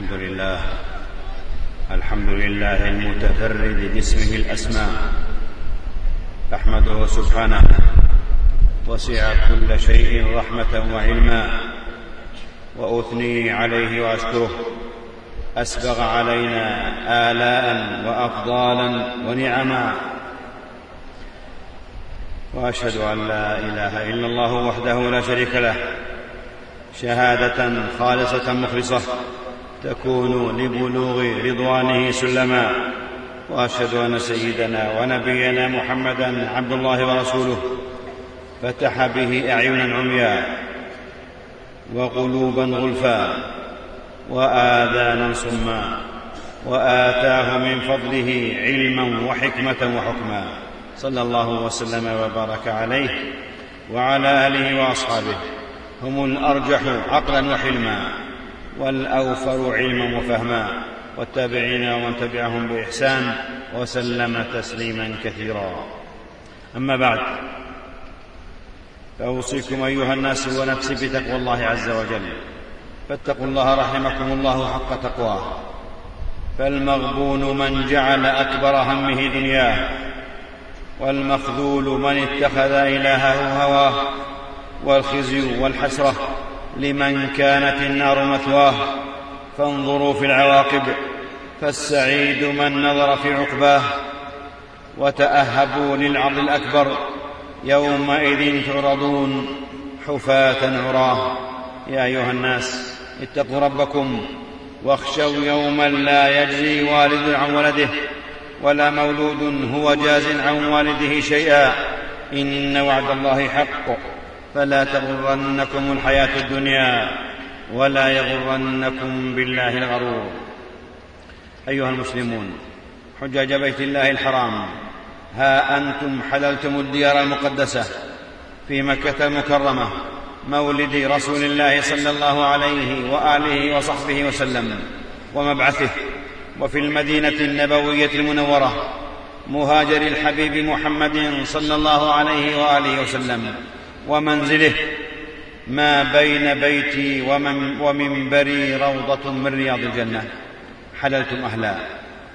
الحمد لله. الحمد لله المتفرد باسمه الأسماء. أحمده سبحانه. وسع كل شيء رحمة وعلما. وأثني عليه وأشكره. أسبغ علينا آلاء وأفضالا ونعما. وأشهد أن لا إله إلا الله وحده لا شريك له. شهادة خالصة مخلصة. تكون لبلوغ رضوانه سلما. وأشهد أن سيدنا ونبينا محمدا عبد الله ورسوله. فتح به اعينا عميا وقلوبا غلفا واذانا صما وآتاه من فضله علما وحكمة وحكما. صلى الله وسلم وبارك عليه. وعلى آله وأصحابه. هم الأرجح عقلا وحلما. والأوفر علما وفهما والتابعين ومن تبعهم بإحسان وسلم تسليما كثيرا. أما بعد فأوصيكم أيها الناس ونفسي بتقوى الله عز وجل. فاتقوا الله رحمكم الله حق تقواه. فالمغبون من جعل أكبر همه دنياه والمخذول من اتخذ إلهه هواه والخزي والحسرة لمن كانت النار مثواه. فانظروا في العواقب. فالسعيد من نظر في عقباه. وتأهبوا للعرض الأكبر. يومئذ تعرضون. حفاة عراه. يا أيها الناس اتقوا ربكم. واخشوا يوما لا يجزي والد عن ولده. ولا مولود هو جاز عن والده شيئا. إن وعد الله حق. فلا تغرنكم الحياة الدنيا ولا يغرنكم بالله الغرور. أيها المسلمون حجاج بيت الله الحرام ها أنتم حللتم الديار المقدسة في مكة المكرمة مولد رسول الله صلى الله عليه وآله وصحبه وسلم ومبعثه وفي المدينة النبوية المنورة مهاجر الحبيب محمد صلى الله عليه وآله وسلم. ومنزله. ما بين بيتي ومن ومنبري روضة من رياض الجنة. حللتم أهلا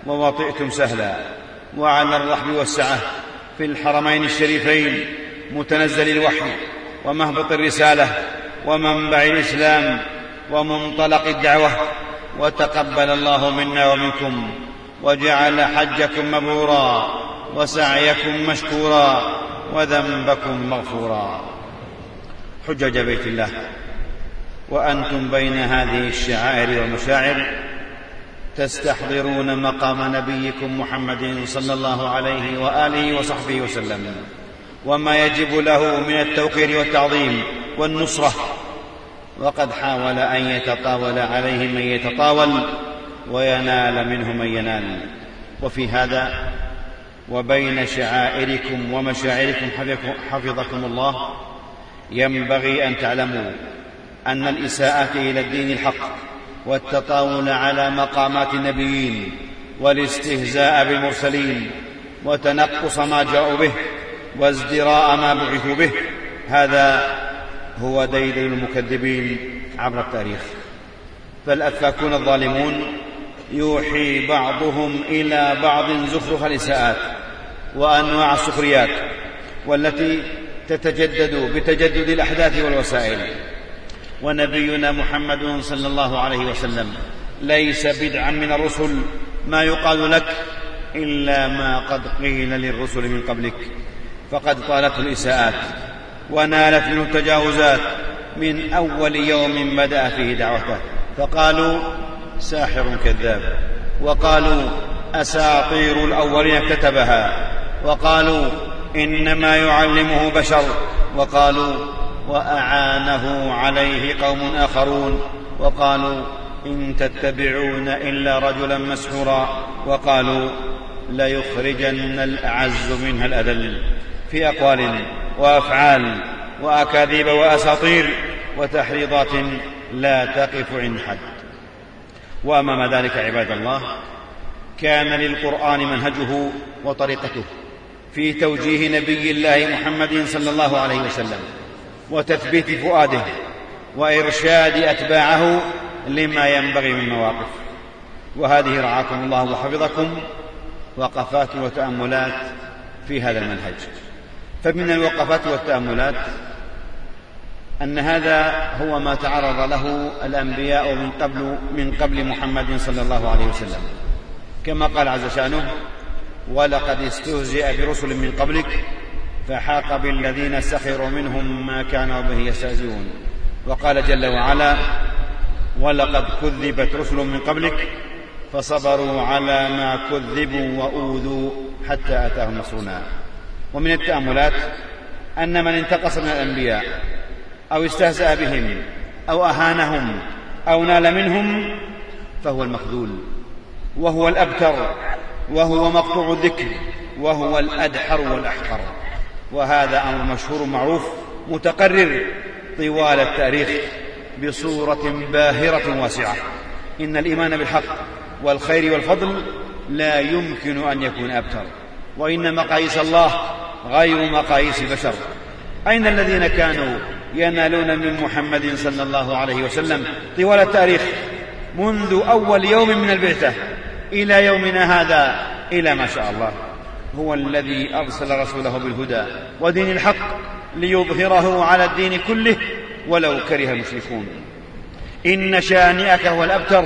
ووطئتم سهلا وعلى الرحب والسعة. في الحرمين الشريفين متنزل الوحي ومهبط الرسالة ومنبع الإسلام ومنطلق الدعوة. وتقبل الله منا ومنكم وجعل حجكم مبرورا وسعيكم مشكورا وذنبكم مغفورا. حجج بيت الله. وأنتم بين هذه الشعائر والمشاعر تستحضرون مقام نبيكم محمد صلى الله عليه وآله وصحبه وسلم. وما يجب له من التوقير والتعظيم والنصرة. وقد حاول أن يتطاول عليه من يتطاول وينال منه من ينال. وفي هذا وبين شعائركم ومشاعركم حفظكم الله ينبغي أن تعلموا أن الإساءة إلى الدين الحق والتطاول على مقامات النبيين والاستهزاء بالمرسلين وتنقص ما جاءوا به وازدراء ما بعثوا به هذا هو ديدن المكذبين عبر التاريخ. فالأفاكون الظالمون يوحي بعضهم إلى بعض زخرف الإساءات وأنواع السخريات والتي تتجدد بتجدد الأحداث والوسائل. ونبينا محمد صلى الله عليه وسلم ليس بدعا من الرسل ما يقال لك إلا ما قد قيل للرسل من قبلك. فقد طالته الإساءات ونالت منه التجاوزات من أول يوم بدأ فيه دعوته. فقالوا ساحر كذاب. وقالوا أساطير الأولين كتبها وقالوا إنما يعلمه بشر. وقالوا وأعانه عليه قوم آخرون. وقالوا إن تتبعون إلا رجلا مسحورا. وقالوا ليخرجن الأعز منها الأذل. في أقوال وأفعال وأكاذيب وأساطير وتحريضات لا تقف عند حد. وأمام ذلك عباد الله كان للقرآن منهجه وطريقته. في توجيه نبي الله محمد صلى الله عليه وسلم وتثبيت فؤاده وإرشاد أتباعه لما ينبغي من مواقف. وهذه رعاكم الله وحفظكم وقفات وتأملات في هذا المنهج. فمن الوقفات والتأملات أن هذا هو ما تعرض له الأنبياء من قبل من قبل محمد صلى الله عليه وسلم. كما قال عز شأنه ولقد استهزئ برسل من قبلك فحاق بالذين سخروا منهم ما كانوا به يستهزئون. وقال جل وعلا ولقد كذبت رسل من قبلك فصبروا على ما كذبوا وأوذوا حتى أتاهم نصرنا. ومن التأملات أن من انتقص من الأنبياء أو استهزأ بهم أو أهانهم أو نال منهم فهو المخذول وهو الأبتر. وهو مقطوع الذكر وهو الأدحر والأحقر. وهذا أمر مشهور معروف متقرر طوال التاريخ بصورة باهرة واسعة. إن الإيمان بالحق والخير والفضل لا يمكن أن يكون أبتر. وإن مقاييس الله غير مقاييس البشر أين الذين كانوا ينالون من محمد صلى الله عليه وسلم طوال التاريخ منذ أول يوم من البعثة؟ إلى يومنا هذا. إلى ما شاء الله. هو الذي أرسل رسوله بالهدى ودين الحق ليظهره على الدين كله ولو كره المشركون. إن شانئك هو الأبتر.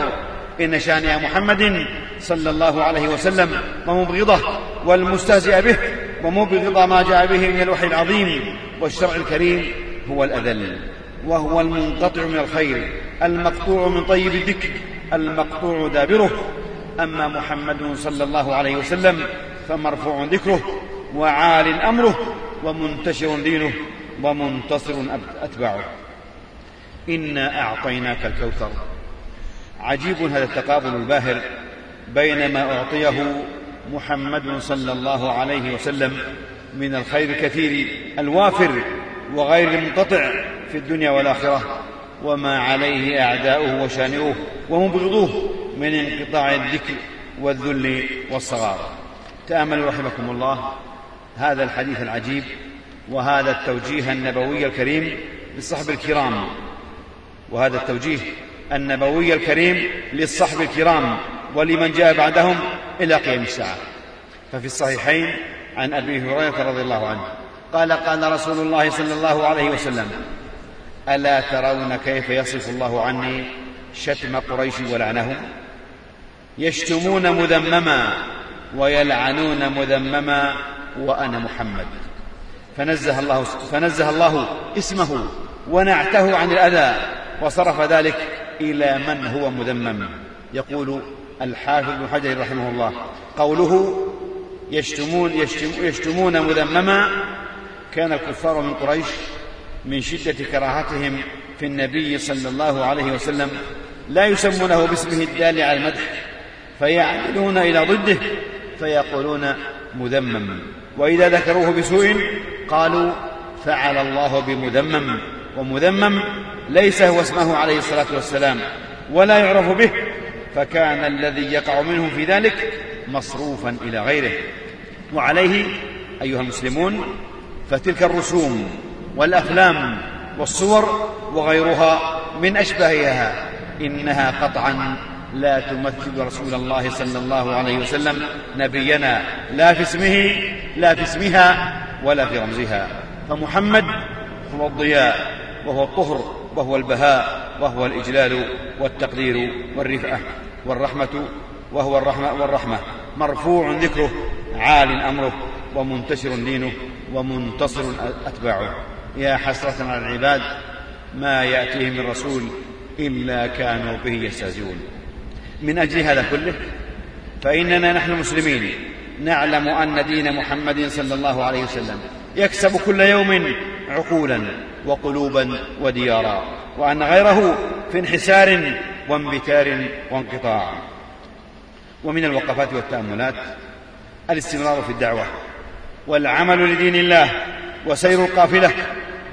إن شانئ محمد صلى الله عليه وسلم ومبغضه والمستهزئ به ومبغض ما جاء به من الوحي العظيم والشرع الكريم هو الأذل وهو المنقطع من الخير المقطوع من طيب الذكر المقطوع دابره أما محمد صلى الله عليه وسلم فمرفوع ذكره وعال أمره ومنتشر دينه ومنتصر أتباعه. إنا أعطيناك الكوثر. عجيب هذا التقابل الباهر بين ما أعطيه محمد صلى الله عليه وسلم من الخير الكثير الوافر وغير المنقطع في الدنيا والآخرة وما عليه أعداؤه وشانئوه ومبغضوه. من انقطاع الذكر والذل والصغار. تأملوا رحمكم الله هذا الحديث العجيب وهذا التوجيه النبوي الكريم للصحب الكرام. وهذا التوجيه النبوي الكريم للصحب الكرام ولمن جاء بعدهم إلى قيام الساعة. ففي الصحيحين عن أبي هريرة رضي الله عنه قال قال رسول الله صلى الله عليه وسلم ألا ترون كيف يصف الله عني شتم قريش ولعنهم؟ يشتمون مذمما ويلعنون مذمما وأنا محمد. فنزه الله فنزه الله اسمه ونعته عن الأذى وصرف ذلك إلى من هو مذمم. يقول الحافظ بن حجر رحمه الله قوله يشتمون, يشتم يشتمون مذمما كان الكفار من قريش من شدة كراهتهم في النبي صلى الله عليه وسلم. لا يسمونه باسمه الدال على المدح. فيعملون إلى ضده فيقولون مذمم. وإذا ذكروه بسوء قالوا فعل الله بمذمم. ومذمم ليس هو اسمه عليه الصلاة والسلام ولا يعرف به فكان الذي يقع منه في ذلك مصروفا إلى غيره. وعليه أيها المسلمون فتلك الرسوم والأفلام والصور وغيرها من أشباهها إنها قطعا لا تمثل رسول الله صلى الله عليه وسلم نبينا لا في اسمه لا في اسمها ولا في رمزها. فمحمد هو الضياء وهو الطهر وهو البهاء وهو الإجلال والتقدير والرفعة والرحمة وهو الرحمة والرحمة. مرفوع ذكره عال أمره ومنتشر دينه ومنتصر أتباعه. يا حسرة على العباد ما يأتيهم من رسول إلا كانوا به يستهزئون. من أجل هذا كله؟ فإننا نحن المسلمين نعلم أن دين محمد صلى الله عليه وسلم يكسب كل يوم عقولا وقلوبا وديارا وأن غيره في انحسار وانبتار وانقطاع. ومن الوقفات والتأملات الاستمرار في الدعوة والعمل لدين الله وسير القافلة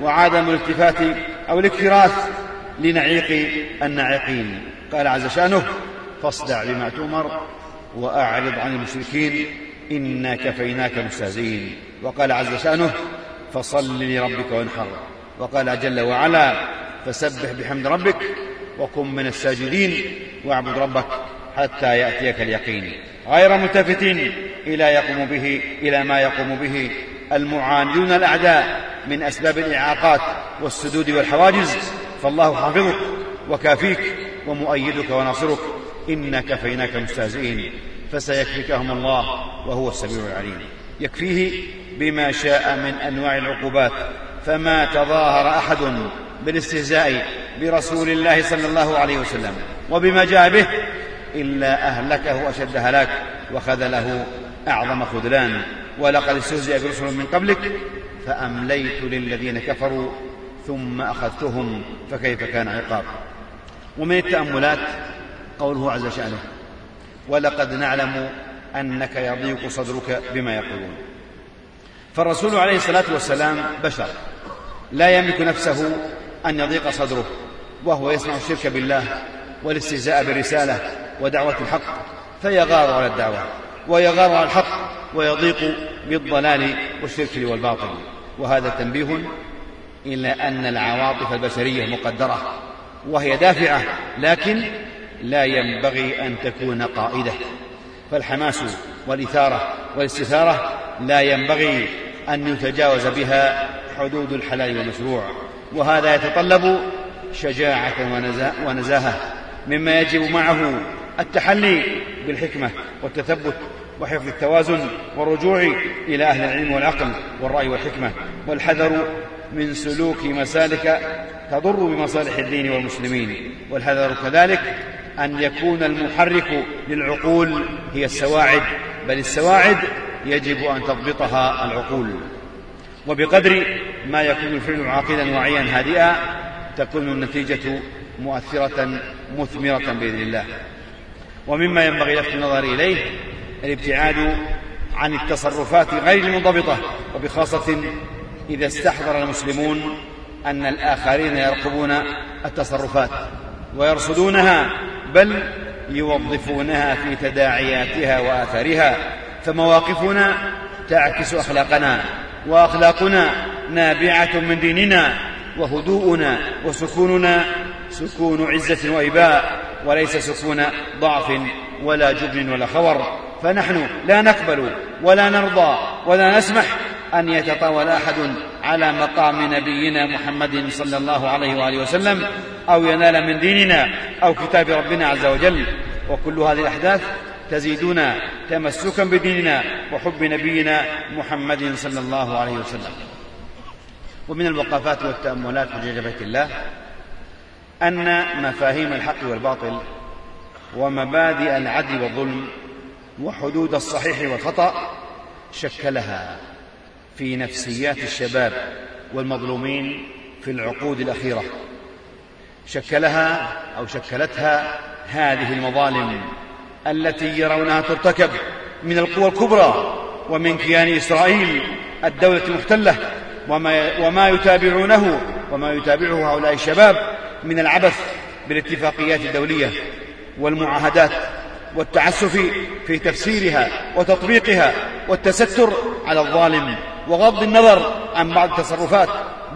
وعدم الالتفات أو الاكتراث لنعيق الناعقين. قال عز شأنه فاصدع بما تؤمر وأعرض عن المشركين إنا كفيناك مستهزئين. وقال عز شأنه فصل لربك وانحر. وقال جل وعلا فسبح بحمد ربك وكن من الساجدين واعبد ربك حتى يأتيك اليقين. غير ملتفتين إلى يقوم به إلى ما يقوم به المعاندون الأعداء من أسباب الإعاقات والسدود والحواجز. فالله حافظك وكافيك ومؤيدك وناصرك. إنا كفيناك مستهزئين فسيكفيكهم الله وهو السميع العليم. يكفيه بما شاء من أنواع العقوبات فما تظاهر أحد بالاستهزاء برسول الله صلى الله عليه وسلم وبما جاء به إلا أهلكه أشد هلاك وخذله أعظم خذلان. ولقد استهزئ برسل من قبلك فأمليت للذين كفروا ثم أخذتهم فكيف كان عقاب؟ ومن التأملات قوله عز شأنه ولقد نعلم أنك يضيق صدرك بما يقولون. فالرسول عليه الصلاة والسلام بشر لا يملك نفسه أن يضيق صدره وهو يصنع الشرك بالله والاستهزاء بالرسالة ودعوة الحق فيغار على الدعوة ويغار على الحق ويضيق بالضلال والشرك والباطل. وهذا تنبيه إلى أن العواطف البشرية مقدرة وهي دافعة لكن لا ينبغي أن تكون قائدة. فالحماس والإثارة والاستثارة لا ينبغي أن يتجاوز بها حدود الحلال والمشروع. وهذا يتطلب شجاعة ونزاهة مما يجب معه التحلي بالحكمة والتثبت وحفظ التوازن والرجوع إلى أهل العلم والعقل والرأي والحكمة. والحذر من سلوك مسالك تضر بمصالح الدين والمسلمين. والحذر كذلك أن يكون المحرك للعقول هي السواعد بل السواعد يجب أن تضبطها العقول. وبقدر ما يكون الفعل عاقلا واعيا هادئا تكون النتيجة مؤثرة مثمرة بإذن الله. ومما ينبغي لفت النظر إليه الابتعاد عن التصرفات غير المنضبطة وبخاصة إذا استحضر المسلمون أن الآخرين يرقبون التصرفات ويرصدونها بل يوظفونها في تداعياتها وآثارها فمواقفنا تعكس أخلاقنا وأخلاقنا نابعة من ديننا وهدوءنا وسكوننا سكون عزة وإباء وليس سكون ضعف ولا جبن ولا خور. فنحن لا نقبل ولا نرضى ولا نسمح أن يتطاول أحد على مقام نبينا محمد صلى الله عليه وآله وسلم أو ينال من ديننا أو كتاب ربنا عز وجل. وكل هذه الأحداث تزيدنا تمسكا بديننا وحب نبينا محمد صلى الله عليه وسلم. ومن الوقفات والتأملات في بيت الله أن مفاهيم الحق والباطل ومبادئ العدل والظلم وحدود الصحيح والخطأ شكلها. في نفسيات الشباب والمظلومين في العقود الأخيرة. شكلها أو شكلتها هذه المظالم التي يرونها ترتكب من القوى الكبرى ومن كيان إسرائيل الدولة المحتلة وما, وما يتابعونه وما يتابعه هؤلاء الشباب من العبث بالاتفاقيات الدولية والمعاهدات والتعسف في تفسيرها وتطبيقها والتستر على الظالم وغض النظر عن بعض التصرفات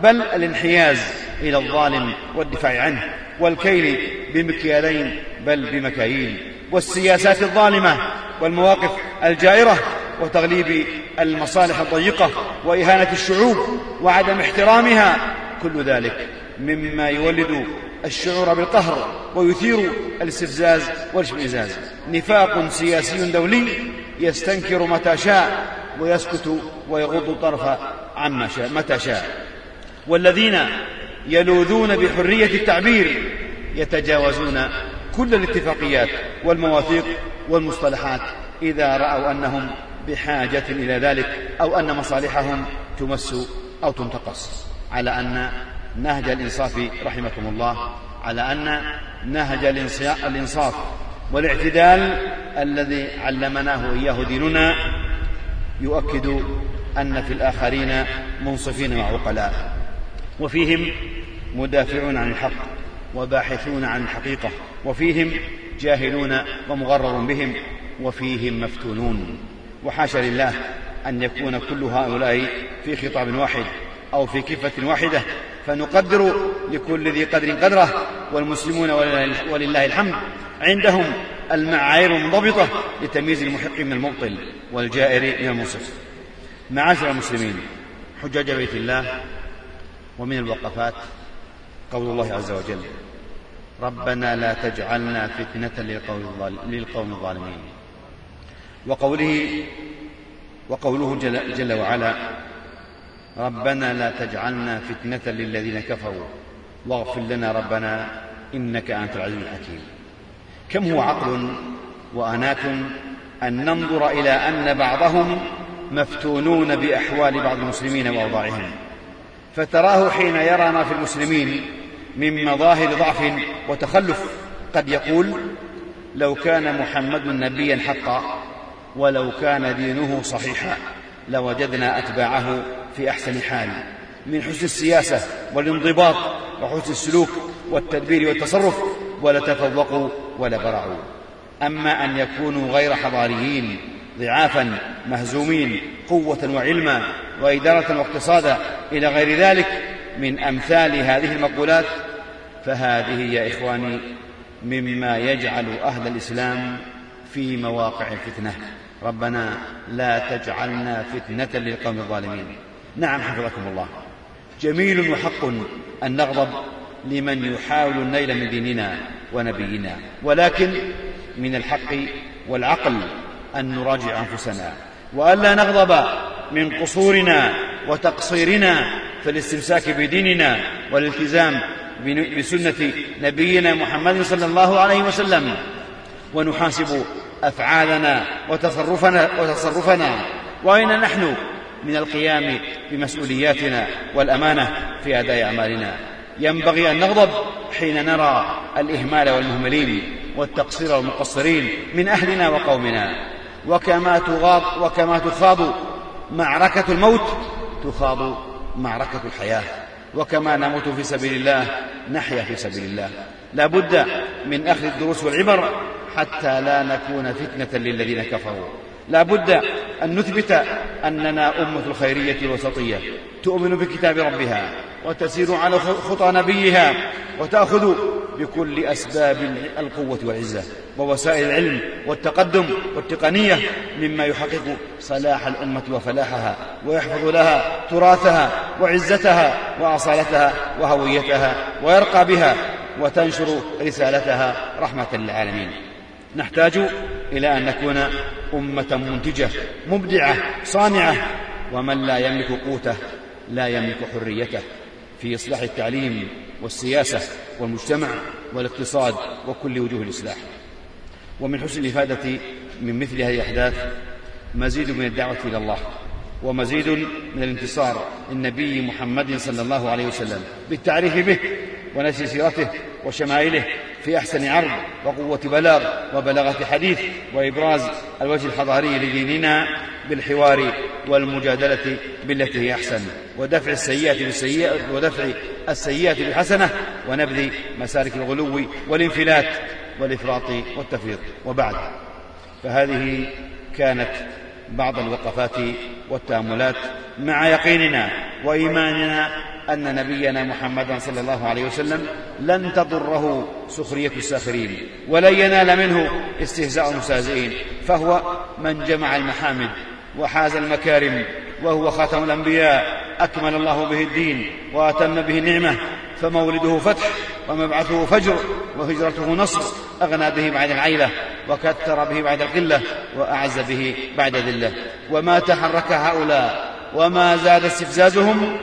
بل الانحياز إلى الظالم والدفاع عنه والكيل بمكيالين بل بمكاييل. والسياسات الظالمة والمواقف الجائرة وتغليب المصالح الضيقة وإهانة الشعوب وعدم احترامها كل ذلك مما يولد الشعور بالقهر ويثير الاستفزاز والاشمئزاز نفاق سياسي دولي يستنكر متى شاء ويسكت ويغض الطرف عما شاء متى شاء. والذين يلوذون بحرية التعبير يتجاوزون كل الاتفاقيات والمواثيق والمصطلحات إذا رأوا أنهم بحاجة إلى ذلك أو أن مصالحهم تمس أو تنتقص. على أن نهج الإنصاف رحمكم الله على أن نهج الإنصاف والاعتدال الذي علمناه إياه ديننا يؤكد أن في الآخرين منصفين وعقلاء وفيهم مدافعون عن الحق وباحثون عن الحقيقة وفيهم جاهلون ومغرر بهم وفيهم مفتونون. وحاشا لله أن يكون كل هؤلاء في خطاب واحد أو في كفة واحدة فنقدر لكل ذي قدر قدره والمسلمون ولله الحمد. عندهم المعايير المنضبطة لتمييز المحق من المبطل والجائر من المنصف. معاشر المسلمين حجاج بيت الله ومن الوقفات قول الله عز وجل ربنا لا تجعلنا فتنة للقوم الظالمين. وقوله وقوله جل, جل وعلا ربنا لا تجعلنا فتنة للذين كفروا. واغفر لنا ربنا إنك أنت العزيز الحكيم. كم هو عقل وأنات أن ننظر إلى أن بعضهم مفتونون بأحوال بعض المسلمين وأوضاعهم. فتراه حين يرى ما في المسلمين من مظاهر ضعف وتخلف. قد يقول لو كان محمد نبيا حقا ولو كان دينه صحيحا لوجدنا أتباعه في أحسن حال من حسن السياسة والانضباط وحسن السلوك والتدبير والتصرف ولا تفوقوا ولا برعوا. أما أن يكونوا غير حضاريين ضعافا مهزومين قوة وعلما وإدارة واقتصادا إلى غير ذلك من أمثال هذه المقولات فهذه يا إخواني مما يجعل أهل الإسلام في مواقع الفتنة. ربنا لا تجعلنا فتنة للقوم الظالمين. نعم حفظكم الله. جميل وحق أن نغضب لمن يحاول النيل من ديننا ونبينا ولكن من الحق والعقل أن نراجع أنفسنا وألا نغضب من قصورنا وتقصيرنا في الاستمساك بديننا والالتزام بسنة نبينا محمد صلى الله عليه وسلم. ونحاسب أفعالنا وتصرفنا وتصرفنا. وأين نحن؟ من القيام بمسؤولياتنا والأمانة في أداء أعمالنا. ينبغي أن نغضب حين نرى الإهمال والمهملين والتقصير والمقصرين من أهلنا وقومنا. وكما تغاض وكما تخاض معركة الموت تخاض معركة الحياة. وكما نموت في سبيل الله نحيا في سبيل الله. لا بد من أخذ الدروس والعبر حتى لا نكون فتنة للذين كفروا. لا بد أن نثبت أننا أمة الخيرية الوسطية. تؤمن بكتاب ربها وتسير على خطى نبيها وتأخذ بكل أسباب القوة والعزة ووسائل العلم والتقدم والتقنية مما يحقق صلاح الأمة وفلاحها ويحفظ لها تراثها وعزتها وأصالتها وهويتها ويرقى بها وتنشر رسالتها رحمة للعالمين. نحتاج إلى أن نكون أمة منتجة مبدعة صانعة. ومن لا يملك قوته لا يملك حريته. في إصلاح التعليم والسياسة والمجتمع والاقتصاد وكل وجوه الإصلاح. ومن حسن الإفادة من مثل هذه الأحداث مزيد من الدعوة إلى الله. ومزيد من الانتصار للنبي محمد صلى الله عليه وسلم. بالتعريف به ونسي سيرته وشمائله. في أحسن عرض وقوة بلاغ وبلاغة حديث وإبراز الوجه الحضاري لديننا بالحوار والمجادلة بالتي هي أحسن. ودفع السيئة بالسيئة ودفع السيئة بالحسنة ونبذ مسالك الغلو والانفلات والإفراط والتفريط. وبعد فهذه كانت بعض الوقفات والتأملات مع يقيننا وإيماننا أن نبينا محمدا صلى الله عليه وسلم لن تضره سخرية الساخرين ولن ينال منه استهزاء المستهزئين. فهو من جمع المحامد وحاز المكارم وهو خاتم الأنبياء أكمل الله به الدين وأتم به النعمة. فمولده فتح ومبعثه فجر وهجرته نصر أغنى به بعد العيلة. وكثر به بعد القلة وأعز به بعد ذلة. وما تحرك هؤلاء وما زاد استفزازهم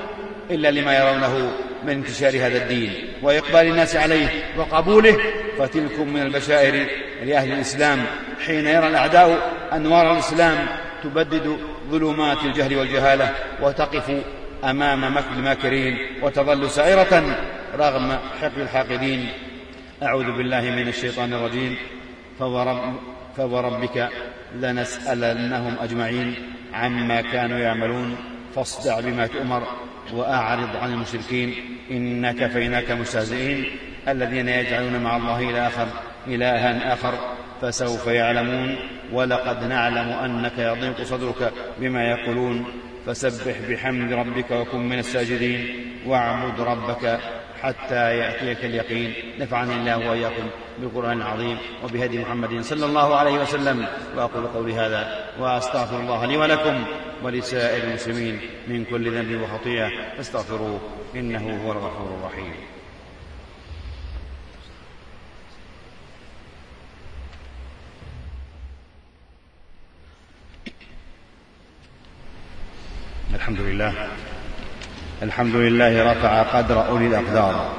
إلا لما يرونه من انتشار هذا الدين وإقبال الناس عليه وقبوله. فتلكم من البشائر لأهل الإسلام حين يرى الأعداء أنوار الإسلام تبدد ظلمات الجهل والجهالة وتقف أمام مكر الماكرين وتظل سائرة رغم حقد الحاقدين. أعوذ بالله من الشيطان الرجيم. فورب فوربك لنسألنهم أجمعين عما كانوا يعملون. فاصدع بما تؤمر وأعرض عن المشركين. إنا كفيناك مستهزئين. الذين يجعلون مع الله إلى آخر إلها آخر فسوف يعلمون. ولقد نعلم أنك يضيق صدرك بما يقولون. فسبح بحمد ربك وكن من الساجدين. واعبد ربك حتى يأتيك اليقين. نفعني الله وإياكم بالقرآن العظيم وبهدي محمد صلى الله عليه وسلم. وأقول قولي هذا وأستغفر الله لي ولكم ولسائر المسلمين من كل ذنب وخطيئة. فاستغفروه إنه هو الغفور الرحيم. الحمد لله. الحمد لله رفع قدر أولي الأقدار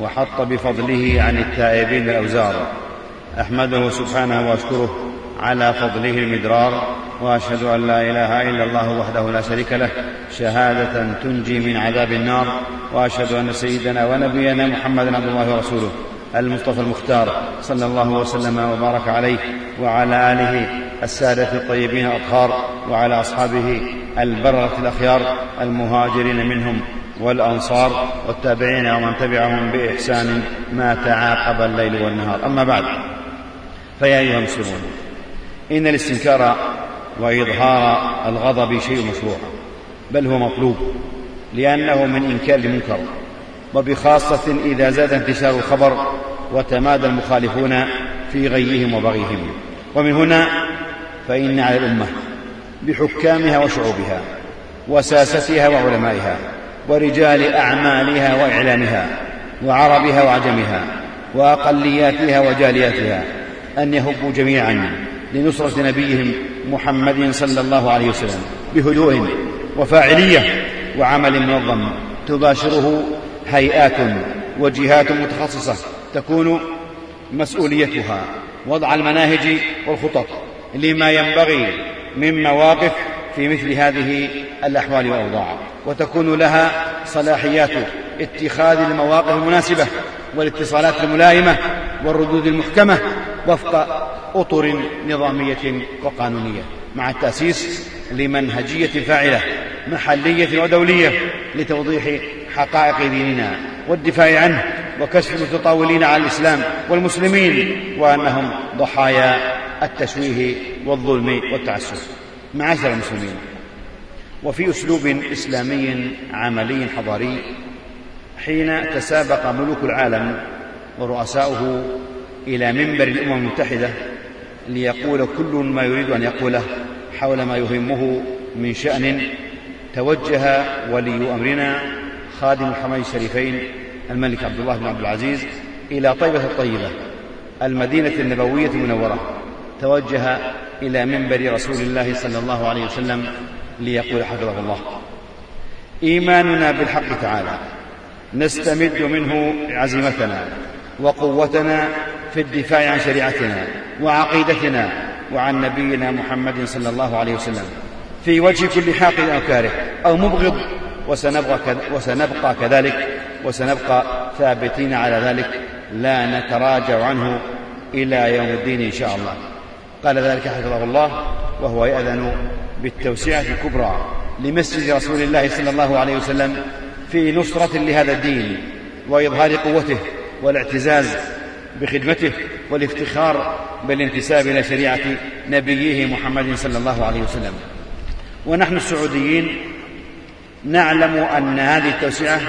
وحط بفضله عن التائبين الأوزار. أحمده سبحانه وأشكره على فضله المدرار وأشهد أن لا إله إلا الله وحده لا شريك له شهادة تنجي من عذاب النار. وأشهد أن سيدنا ونبينا محمدا عبد الله ورسوله. المصطفى المختار صلى الله وسلم وبارك عليه وعلى آله السادة الطيبين الأطهار وعلى أصحابه البررة الأخيار المهاجرين منهم والأنصار والتابعين ومن تبعهم بإحسان ما تعاقب الليل والنهار. أما بعد فيا أيها المسلمون إن الاستنكار وإظهار الغضب شيء مشروع بل هو مطلوب لأنه من إنكار المنكر. وبخاصة إذا زاد انتشار الخبر وتمادى المخالفون في غيهم وبغيهم. ومن هنا فإن على الأمة بحكامها وشعوبها وساستها وعلمائها ورجال أعمالها وإعلامها وعربها وعجمها وأقلياتها وجالياتها أن يهبوا جميعا لنصرة نبيهم محمد صلى الله عليه وسلم بهدوء وفاعلية وعمل منظم تباشره هيئات وجهات متخصصة تكون مسؤوليتها. وضع المناهج والخطط لما ينبغي من مواقف في مثل هذه الأحوال والأوضاع وتكون لها صلاحيات اتخاذ المواقف المناسبة والاتصالات الملائمة والردود المحكمة وفق أطر نظامية وقانونية مع التأسيس لمنهجية فاعلة محلية ودولية لتوضيح حقائق ديننا والدفاع عنه وكشف المتطاولين على الإسلام والمسلمين وأنهم ضحايا التشويه والظلم والتعسف. معاشر المسلمين وفي أسلوب إسلامي عملي حضاري حين تسابق ملوك العالم ورؤساؤه إلى منبر الأمم المتحدة ليقول كل ما يريد أن يقوله حول ما يهمه من شأن توجه ولي أمرنا خادم الحرمين الشريفين الملك عبد الله بن عبد العزيز إلى طيبة الطيبة المدينة النبوية المنورة. توجه إلى منبر رسول الله صلى الله عليه وسلم ليقول حفظه الله. إيماننا بالحق تعالى. نستمد منه عزيمتنا وقوتنا في الدفاع عن شريعتنا وعقيدتنا وعن نبينا محمد صلى الله عليه وسلم. في وجه كل حاقد أو كاره أو مبغض وسنبقى, وسنبقى كذلك وسنبقى ثابتين على ذلك لا نتراجع عنه إلى يوم الدين إن شاء الله. قال ذلك حفظه الله وهو يأذن بالتوسعة الكبرى لمسجد رسول الله صلى الله عليه وسلم في نصرة لهذا الدين وإظهار قوته والاعتزاز بخدمته والافتخار بالانتساب إلى شريعة نبيه محمد صلى الله عليه وسلم. ونحن السعوديين نعلم أن هذه التوسعة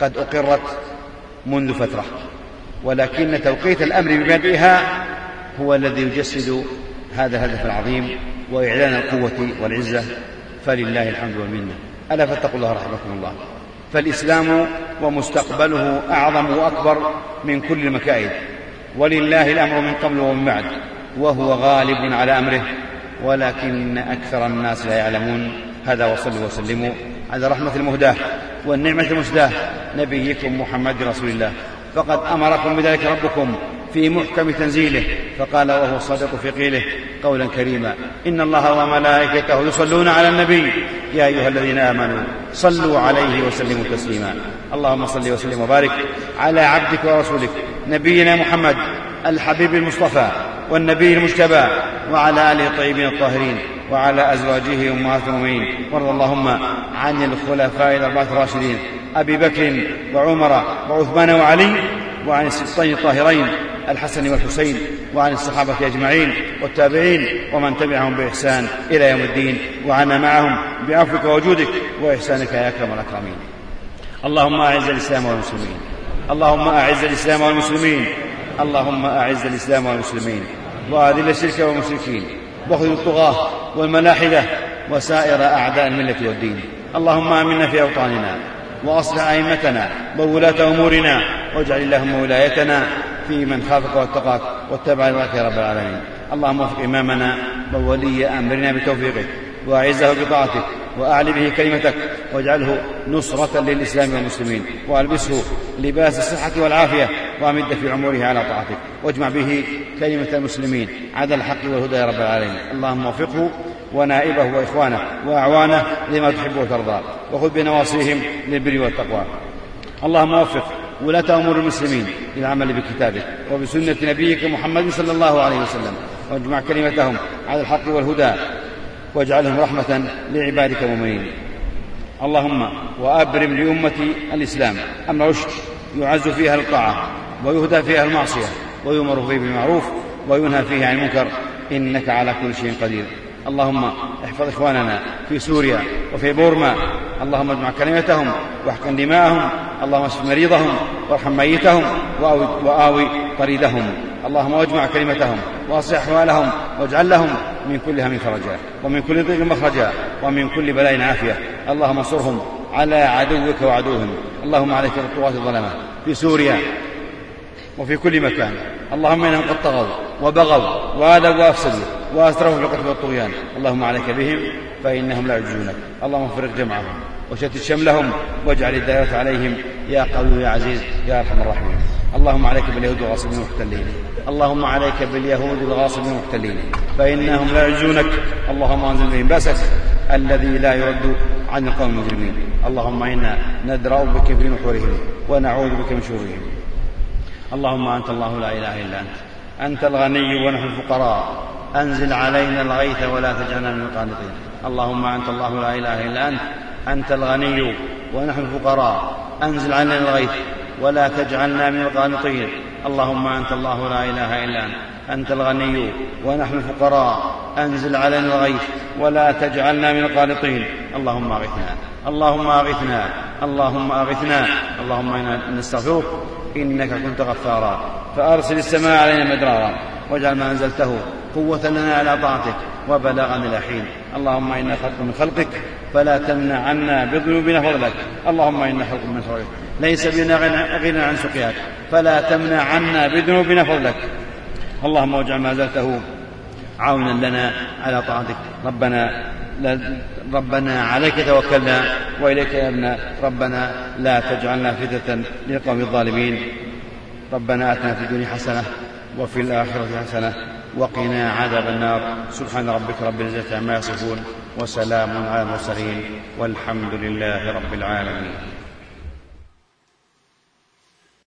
قد أقرت منذ فترة ولكن توقيت الأمر ببدئها هو الذي يجسد هذا الهدف العظيم وإعلان القوة والعزة. فلله الحمد والمنة. ألا فاتقوا الله رحمكم الله. فالإسلام ومستقبله أعظم وأكبر من كل المكائد ولله الأمر من قبل ومن بعد وهو غالب على أمره ولكن أكثر الناس لا يعلمون. هذا وصلوا وسلموا. على رحمة المهداة والنعمة المسداة. نبيكم محمد رسول الله. فقد أمركم بذلك ربكم في محكم تنزيله. فقال وهو الصادق في قيله قولا كريما. إن الله وملائكته يصلون على النبي. يا أيها الذين آمنوا صلوا عليه وسلموا تسليما. اللهم صل وسلم وبارك على عبدك ورسولك نبينا محمد الحبيب المصطفى والنبي المجتبى وعلى آله الطيبين الطاهرين. وعلى أزواجه أمهات المؤمنين. وارض اللهم عن الخلفاء الأربعة الراشدين. أبي بكر وعمر وعثمان وعلي وعن الستين الطاهرين الحسن والحسين وعن الصحابة أجمعين والتابعين ومن تبعهم بإحسان إلى يوم الدين. وعنا معهم بعفوك وجودك وإحسانك يا أكرم الأكرمين. اللهم أعز الإسلام والمسلمين. اللهم أعز الإسلام والمسلمين. اللهم أعز الإسلام والمسلمين. وأذل الشرك والمشركين. واخذل الطغاة والملاحدة وسائر أعداء الملة والدين. اللهم آمنا في أوطاننا وأصلح أئمتنا وولاة أمورنا واجعل اللهم ولايتنا في من خافك واتقاك واتبع رضاك يا رب العالمين. اللهم وفق إمامنا وولي أمرنا بتوفيقك وأعزه بطاعتك وأعل به كلمتك واجعله نصرة للإسلام والمسلمين وألبسه لباس الصحة والعافية وأمد في عمره على طاعتك واجمع به كلمة المسلمين. على الحق والهدى يا رب العالمين. اللهم وفقه ونائبه وإخوانه وأعوانه لما تحب وترضى. وخذ بنواصيهم للبر والتقوى. اللهم وفق ولاة أمور المسلمين للعمل بكتابك وبسنة نبيك محمد صلى الله عليه وسلم. واجمع كلمتهم على الحق والهدى واجعلهم رحمة لعبادك المؤمنين. اللهم وأبرم لأمة الإسلام أمر رشد يعز فيها الطاعة ويهدى فيها المعصية ويؤمر فيه بالمعروف وينهى فيه عن المنكر. إنك على كل شيء قدير. اللهم احفظ إخواننا في سوريا وفي بورما. اللهم اجمع كلمتهم واحقن دماءهم. اللهم اشف مريضهم وارحم ميتهم وآوي, وآوي طريدهم اللهم واجمع كلمتهم واصلح أحوالهم واجعل لهم من كل هم فرجا ومن كل ضيق مخرجا ومن كل بلاء عافية. اللهم انصرهم على عدوك وعدوهم. اللهم عليك بالطغاة الظلمة. في سوريا وفي كل مكان. اللهم إنهم قد طغوا وبغوا وآذوا وأفسدوا وأسرفوا في القتل والطغيان. اللهم عليك بهم فإنهم لا يعجزونك اللهم فرق جمعهم وشتت شملهم واجعل الدائرة عليهم. يا قوي يا عزيز يا أرحم الراحمين. اللهم عليك باليهود الغاصبين المحتلين. اللهم عليك باليهود الغاصبين المحتلين. فإنهم لا يعجزونك اللهم أنزل بهم بأسك الذي لا يرد عن القوم المجرمين. اللهم إنا ندرأ بك في نحورهم ونعوذ بك من شرورهم. اللهم أنت الله لا إله إلا أنت. أنت الغني ونحن الفقراء. أنزل علينا الغيث ولا تجعلنا من القانطين. اللهم أنت الله لا إله إلا أنت. أنت الغني ونحن الفقراء. أنزل علينا الغيث ولا تجعلنا من القانطين. اللهم أنت الله لا إله إلا أنت. أنت الغني ونحن الفقراء. أنزل علينا الغيث ولا تجعلنا من القانطين. اللهم أغثنا. اللهم أغثنا. اللهم أغثنا. اللهم إنا نستغفرك. إنك كنت غفارا. فأرسل السماء علينا مدرارا. واجعل ما أنزلته قوة لنا على طاعتك وبلاغا إلى حين اللهم إنا خلق من خلقك فلا تمنع عنا بذنوبنا فضلك. اللهم إنا خلق من خلقك. ليس بنا غنى عن سقياك. فلا تمنع عنا بذنوبنا فضلك. اللهم واجعل ما زلته عونا لنا على طاعتك. ربنا ربنا عليك توكلنا وإليك ابنا ربنا لا تجعلنا فتنة للقوم الظالمين. ربنا آتنا في الدنيا حسنة وفي الآخرة حسنة وقنا عذاب النار. سبحان ربك رب العزة عما يصفون وسلام على المرسلين والحمد لله رب العالمين.